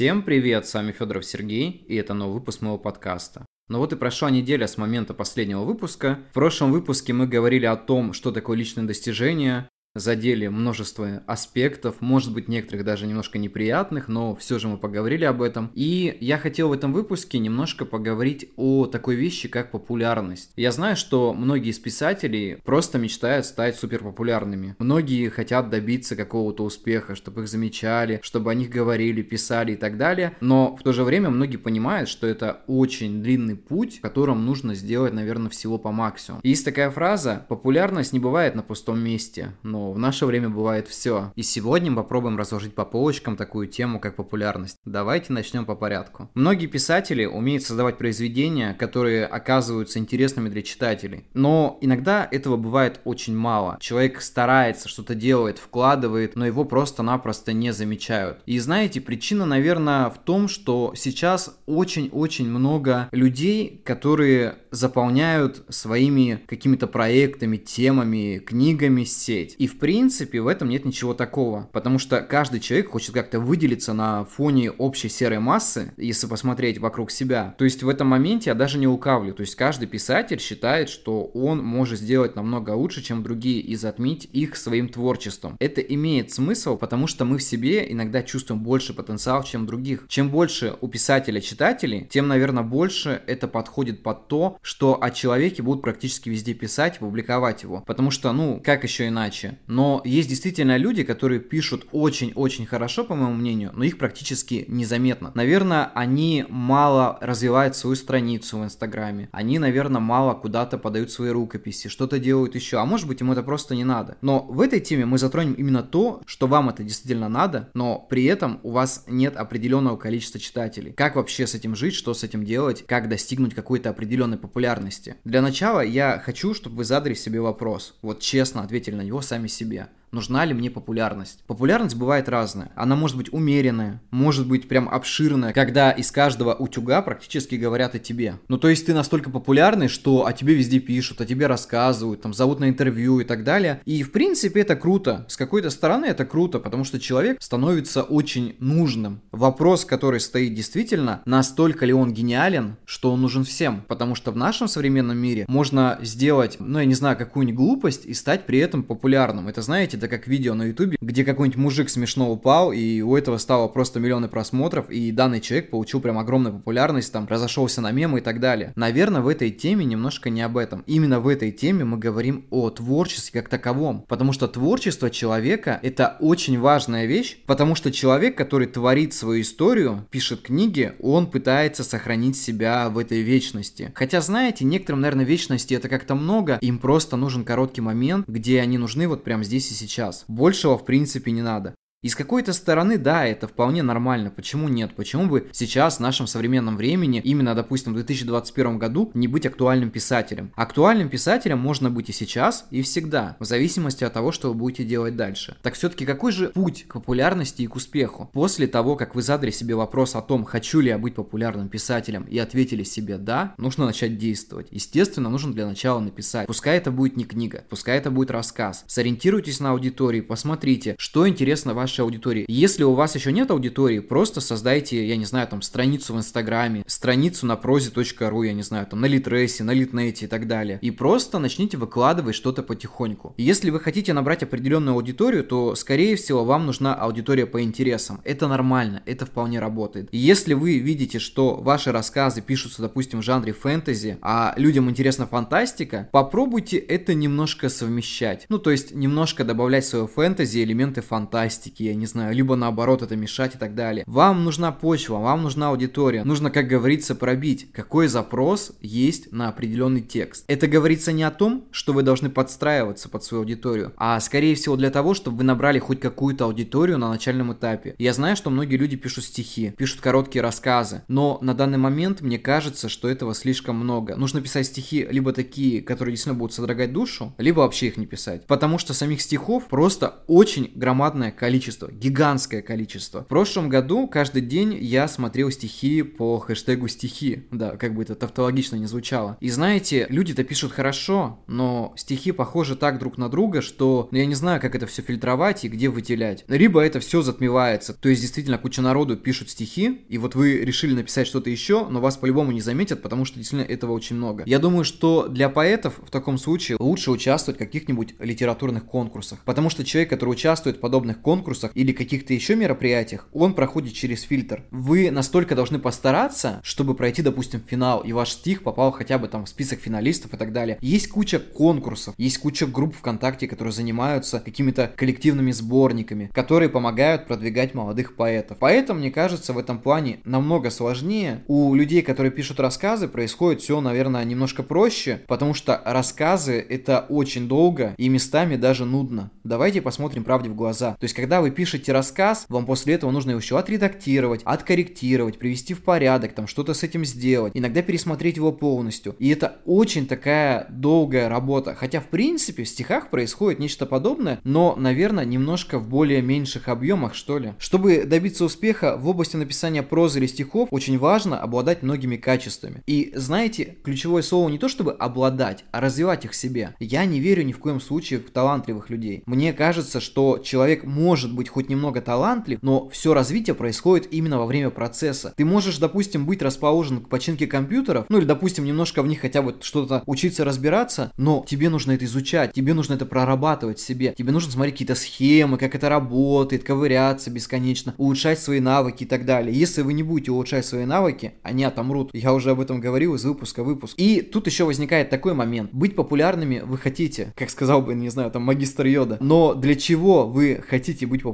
Всем привет, с вами Федоров Сергей, и это новый выпуск моего подкаста. Ну вот и прошла неделя с момента последнего выпуска. В прошлом выпуске мы говорили о том, что такое личное достижение, задели множество аспектов, может быть, некоторых даже немножко неприятных, но все же мы поговорили об этом. И я хотел в этом выпуске немножко поговорить о такой вещи, как популярность. Я знаю, что многие из писателей просто мечтают стать суперпопулярными. Многие хотят добиться какого-то успеха, чтобы их замечали, чтобы о них говорили, писали и так далее. Но в то же время многие понимают, что это очень длинный путь, в котором нужно сделать, наверное, всего по максимуму. Есть такая фраза «популярность не бывает на пустом месте», но в наше время бывает все. И сегодня мы попробуем разложить по полочкам такую тему, как популярность. Давайте начнем по порядку. Многие писатели умеют создавать произведения, которые оказываются интересными для читателей. Но иногда этого бывает очень мало. Человек старается, что-то делает, вкладывает, но его просто-напросто не замечают. И знаете, причина, наверное, в том, что сейчас очень-очень много людей, которые заполняют своими какими-то проектами, темами, книгами сеть. И в принципе в этом нет ничего такого, потому что каждый человек хочет как-то выделиться на фоне общей серой массы, если посмотреть вокруг себя. То есть в этом моменте я даже не лукавлю, то есть каждый писатель считает, что он может сделать намного лучше, чем другие и затмить их своим творчеством. Это имеет смысл, потому что мы в себе иногда чувствуем больше потенциал, чем других. Чем больше у писателя читателей, тем, наверное, больше это подходит под то, что о человеке будут практически везде писать, публиковать его. Потому что, ну, как еще иначе? Но есть действительно люди, которые пишут очень-очень хорошо, по моему мнению, но их практически незаметно. Наверное, они мало развивают свою страницу в Инстаграме. Они, наверное, мало куда-то подают свои рукописи, что-то делают еще. А может быть, им это просто не надо. Но в этой теме мы затронем именно то, что вам это действительно надо, но при этом у вас нет определенного количества читателей. Как вообще с этим жить, что с этим делать, как достигнуть какой-то определенной популярности. Для начала я хочу, чтобы вы задали себе вопрос. Вот честно ответили на него сами себе себе нужна ли мне популярность. Популярность бывает разная. Она может быть умеренная, может быть прям обширная, когда из каждого утюга практически говорят о тебе. Ну то есть ты настолько популярный, что о тебе везде пишут, о тебе рассказывают, там зовут на интервью и так далее. И в принципе это круто. С какой-то стороны это круто, потому что человек становится очень нужным. Вопрос, который стоит действительно, настолько ли он гениален, что он нужен всем. Потому что в нашем современном мире можно сделать, ну я не знаю, какую-нибудь глупость и стать при этом популярным. Это знаете, это как видео на ютубе, где какой-нибудь мужик смешно упал, и у этого стало просто миллионы просмотров, и данный человек получил прям огромную популярность, там, разошелся на мемы и так далее. Наверное, в этой теме немножко не об этом. Именно в этой теме мы говорим о творчестве как таковом, потому что творчество человека — это очень важная вещь, потому что человек, который творит свою историю, пишет книги, он пытается сохранить себя в этой вечности. Хотя, знаете, некоторым, наверное, вечности это как-то много, им просто нужен короткий момент, где они нужны вот прям здесь и сейчас сейчас. Большего в принципе не надо. И с какой-то стороны, да, это вполне нормально. Почему нет? Почему бы сейчас, в нашем современном времени, именно, допустим, в 2021 году, не быть актуальным писателем? Актуальным писателем можно быть и сейчас, и всегда, в зависимости от того, что вы будете делать дальше. Так все-таки какой же путь к популярности и к успеху? После того, как вы задали себе вопрос о том, хочу ли я быть популярным писателем, и ответили себе «да», нужно начать действовать. Естественно, нужно для начала написать. Пускай это будет не книга, пускай это будет рассказ. Сориентируйтесь на аудитории, посмотрите, что интересно вашей вашей аудитории. Если у вас еще нет аудитории, просто создайте, я не знаю, там, страницу в Инстаграме, страницу на прозе.ру, я не знаю, там, на Литресе, на Литнете и так далее. И просто начните выкладывать что-то потихоньку. Если вы хотите набрать определенную аудиторию, то, скорее всего, вам нужна аудитория по интересам. Это нормально, это вполне работает. Если вы видите, что ваши рассказы пишутся, допустим, в жанре фэнтези, а людям интересна фантастика, попробуйте это немножко совмещать. Ну, то есть немножко добавлять в свое фэнтези элементы фантастики, я не знаю, либо наоборот это мешать и так далее. Вам нужна почва, вам нужна аудитория. Нужно, как говорится, пробить, какой запрос есть на определенный текст. Это говорится не о том, что вы должны подстраиваться под свою аудиторию, а скорее всего для того, чтобы вы набрали хоть какую-то аудиторию на начальном этапе. Я знаю, что многие люди пишут стихи, пишут короткие рассказы, но на данный момент мне кажется, что этого слишком много. Нужно писать стихи либо такие, которые действительно будут содрогать душу, либо вообще их не писать. Потому что самих стихов просто очень громадное количество количество, гигантское количество. В прошлом году каждый день я смотрел стихи по хэштегу стихи, да, как бы это тавтологично не звучало. И знаете, люди-то пишут хорошо, но стихи похожи так друг на друга, что ну, я не знаю, как это все фильтровать и где выделять. Либо это все затмевается, то есть действительно куча народу пишут стихи, и вот вы решили написать что-то еще, но вас по-любому не заметят, потому что действительно этого очень много. Я думаю, что для поэтов в таком случае лучше участвовать в каких-нибудь литературных конкурсах, потому что человек, который участвует в подобных конкурсах или каких-то еще мероприятиях, он проходит через фильтр. Вы настолько должны постараться, чтобы пройти, допустим, финал, и ваш стих попал хотя бы там в список финалистов и так далее. Есть куча конкурсов, есть куча групп ВКонтакте, которые занимаются какими-то коллективными сборниками, которые помогают продвигать молодых поэтов. Поэтому, мне кажется, в этом плане намного сложнее. У людей, которые пишут рассказы, происходит все, наверное, немножко проще, потому что рассказы это очень долго и местами даже нудно. Давайте посмотрим правде в глаза. То есть, когда вы пишете рассказ, вам после этого нужно его еще отредактировать, откорректировать, привести в порядок, там что-то с этим сделать, иногда пересмотреть его полностью. И это очень такая долгая работа. Хотя, в принципе, в стихах происходит нечто подобное, но, наверное, немножко в более меньших объемах, что ли. Чтобы добиться успеха в области написания прозы или стихов, очень важно обладать многими качествами. И знаете, ключевое слово не то чтобы обладать, а развивать их в себе. Я не верю ни в коем случае в талантливых людей. Мне кажется, что человек может быть хоть немного талантлив, но все развитие происходит именно во время процесса. Ты можешь, допустим, быть расположен к починке компьютеров, ну или, допустим, немножко в них хотя бы что-то учиться разбираться, но тебе нужно это изучать, тебе нужно это прорабатывать в себе, тебе нужно смотреть какие-то схемы, как это работает, ковыряться бесконечно, улучшать свои навыки и так далее. Если вы не будете улучшать свои навыки, они отомрут. Я уже об этом говорил из выпуска в выпуск. И тут еще возникает такой момент. Быть популярными вы хотите, как сказал бы, не знаю, там магистр Йода. Но для чего вы хотите быть популярными?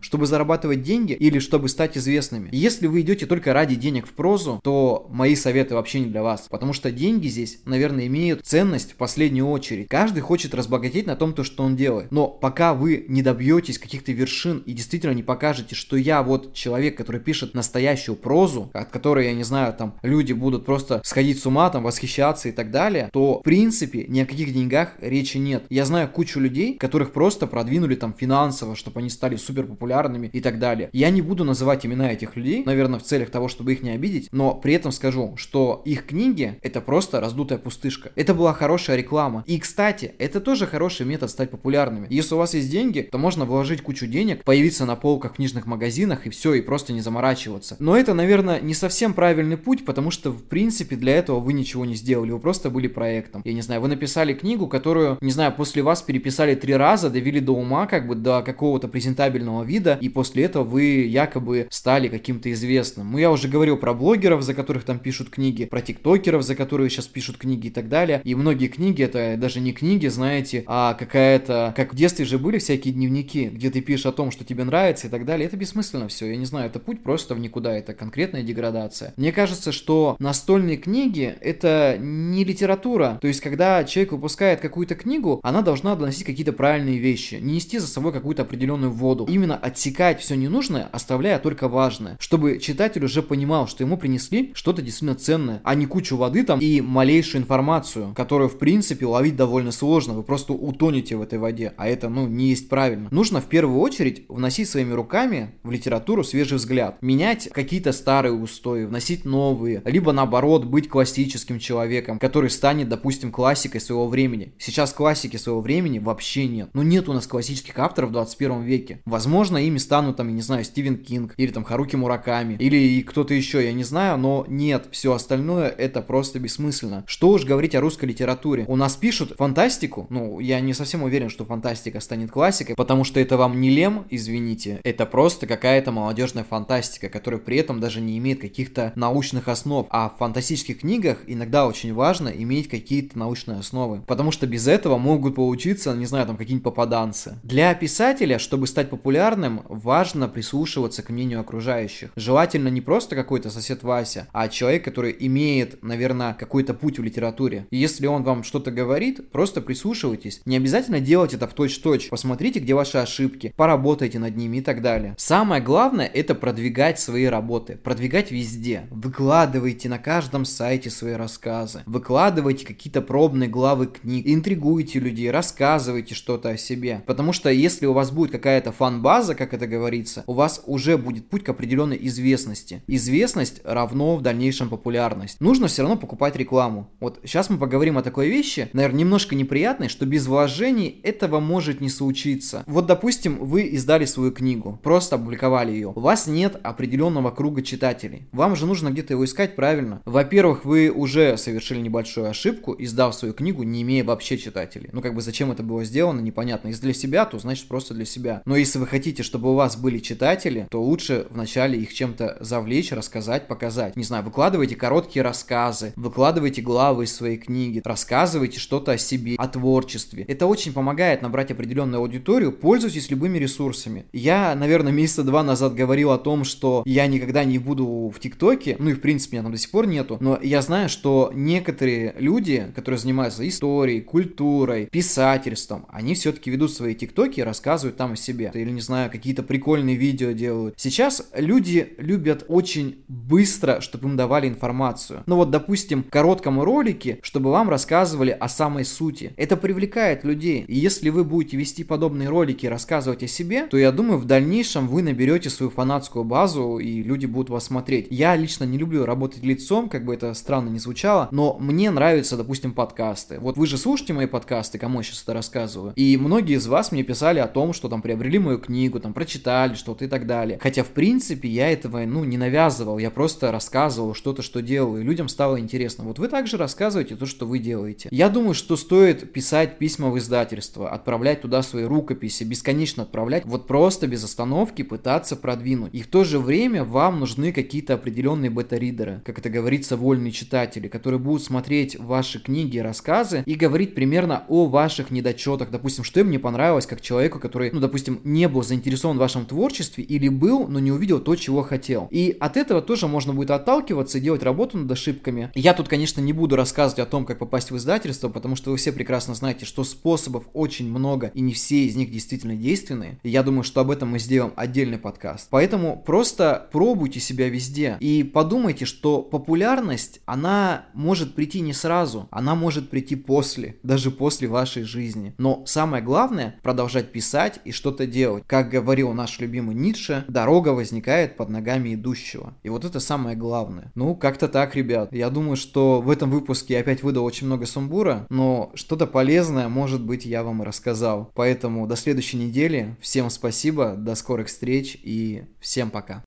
Чтобы зарабатывать деньги или чтобы стать известными? Если вы идете только ради денег в прозу, то мои советы вообще не для вас. Потому что деньги здесь, наверное, имеют ценность в последнюю очередь. Каждый хочет разбогатеть на том, то, что он делает. Но пока вы не добьетесь каких-то вершин и действительно не покажете, что я вот человек, который пишет настоящую прозу, от которой, я не знаю, там люди будут просто сходить с ума, там восхищаться и так далее, то в принципе ни о каких деньгах речи нет. Я знаю кучу людей, которых просто продвинули там финансово, чтобы они стали супер популярными и так далее. Я не буду называть имена этих людей, наверное, в целях того, чтобы их не обидеть, но при этом скажу, что их книги это просто раздутая пустышка. Это была хорошая реклама. И, кстати, это тоже хороший метод стать популярными. Если у вас есть деньги, то можно вложить кучу денег, появиться на полках в книжных магазинах и все, и просто не заморачиваться. Но это, наверное, не совсем правильный путь, потому что, в принципе, для этого вы ничего не сделали, вы просто были проектом. Я не знаю, вы написали книгу, которую, не знаю, после вас переписали три раза, довели до ума, как бы до какого-то презентабельного вида, и после этого вы якобы стали каким-то известным. Ну, я уже говорил про блогеров, за которых там пишут книги, про тиктокеров, за которые сейчас пишут книги и так далее. И многие книги это даже не книги, знаете, а какая-то, как в детстве же были всякие дневники, где ты пишешь о том, что тебе нравится и так далее. Это бессмысленно все. Я не знаю, это путь просто в никуда, это конкретная деградация. Мне кажется, что настольные книги это не литература. То есть, когда человек выпускает какую-то книгу, она должна доносить какие-то правильные вещи, не нести за собой какую-то определенную воду. Именно отсекать все ненужное, оставляя только важное. Чтобы читатель уже понимал, что ему принесли что-то действительно ценное, а не кучу воды там и малейшую информацию, которую, в принципе, ловить довольно сложно. Вы просто утонете в этой воде, а это, ну, не есть правильно. Нужно в первую очередь вносить своими руками в литературу свежий взгляд. Менять какие-то старые устои, вносить новые, либо наоборот быть классическим человеком, который станет, допустим, классикой своего времени. Сейчас классики своего времени вообще нет. Ну нет у нас классических авторов в 21 веке. Возможно, ими станут там, я не знаю, Стивен Кинг, или там Харуки Мураками, или кто-то еще, я не знаю, но нет, все остальное это просто бессмысленно. Что уж говорить о русской литературе. У нас пишут фантастику, ну, я не совсем уверен, что фантастика станет классикой, потому что это вам не лем, извините, это просто какая-то молодежная фантастика, которая при этом даже не имеет каких-то научных основ. А в фантастических книгах иногда очень важно иметь какие-то научные основы, потому что без этого могут получиться, не знаю, там какие-нибудь попаданцы. Для писателя, чтобы стать популярным, важно прислушиваться к мнению окружающих. Желательно не просто какой-то сосед Вася, а человек, который имеет, наверное, какой-то путь в литературе. И если он вам что-то говорит, просто прислушивайтесь. Не обязательно делать это в точь-точь. Посмотрите, где ваши ошибки, поработайте над ними и так далее. Самое главное это продвигать свои работы, продвигать везде. Выкладывайте на каждом сайте свои рассказы, выкладывайте какие-то пробные главы книг, интригуйте людей, рассказывайте что-то о себе. Потому что если у вас будет какая-то фан-база, как это говорится, у вас уже будет путь к определенной известности. Известность равно в дальнейшем популярность. Нужно все равно покупать рекламу. Вот сейчас мы поговорим о такой вещи, наверное, немножко неприятной, что без вложений этого может не случиться. Вот, допустим, вы издали свою книгу, просто опубликовали ее. У вас нет определенного круга читателей. Вам же нужно где-то его искать правильно. Во-первых, вы уже совершили небольшую ошибку, издав свою книгу, не имея вообще читателей. Ну, как бы зачем это было сделано, непонятно. Если для себя, то значит просто для себя. Но если вы хотите, чтобы у вас были читатели, то лучше вначале их чем-то завлечь, рассказать, показать. Не знаю, выкладывайте короткие рассказы, выкладывайте главы из своей книги, рассказывайте что-то о себе, о творчестве. Это очень помогает набрать определенную аудиторию, пользуйтесь любыми ресурсами. Я, наверное, месяца два назад говорил о том, что я никогда не буду в ТикТоке, ну и в принципе меня там до сих пор нету, но я знаю, что некоторые люди, которые занимаются историей, культурой, писательством, они все-таки ведут свои ТикТоки и рассказывают там о себе. Или, не знаю, какие-то прикольные видео делают. Сейчас люди любят очень быстро, чтобы им давали информацию. Ну вот, допустим, коротком ролике, чтобы вам рассказывали о самой сути. Это привлекает людей. И если вы будете вести подобные ролики и рассказывать о себе, то я думаю, в дальнейшем вы наберете свою фанатскую базу и люди будут вас смотреть. Я лично не люблю работать лицом, как бы это странно не звучало, но мне нравятся, допустим, подкасты. Вот вы же слушаете мои подкасты, кому я сейчас это рассказываю. И многие из вас мне писали о том, что там приобрели мою книгу, там прочитали что-то и так далее. Хотя, в принципе, я этого, ну, не навязывал, я просто рассказывал что-то, что делаю, и людям стало интересно. Вот вы также рассказываете то, что вы делаете. Я думаю, что стоит писать письма в издательство, отправлять туда свои рукописи, бесконечно отправлять, вот просто без остановки пытаться продвинуть. И в то же время вам нужны какие-то определенные бета-ридеры, как это говорится, вольные читатели, которые будут смотреть ваши книги и рассказы и говорить примерно о ваших недочетах. Допустим, что им не понравилось как человеку, который, ну, допустим, не был заинтересован в вашем творчестве или был, но не увидел то, чего хотел. И от этого тоже можно будет отталкиваться и делать работу над ошибками. Я тут, конечно, не буду рассказывать о том, как попасть в издательство, потому что вы все прекрасно знаете, что способов очень много, и не все из них действительно действенные. И я думаю, что об этом мы сделаем отдельный подкаст. Поэтому просто пробуйте себя везде и подумайте, что популярность, она может прийти не сразу, она может прийти после, даже после вашей жизни. Но самое главное, продолжать писать и что-то делать. Как говорил наш любимый Ницше, дорога возникает под ногами идущего. И вот это самое главное. Ну, как-то так, ребят. Я думаю, что в этом выпуске я опять выдал очень много сумбура, но что-то полезное, может быть, я вам и рассказал. Поэтому до следующей недели. Всем спасибо, до скорых встреч и всем пока.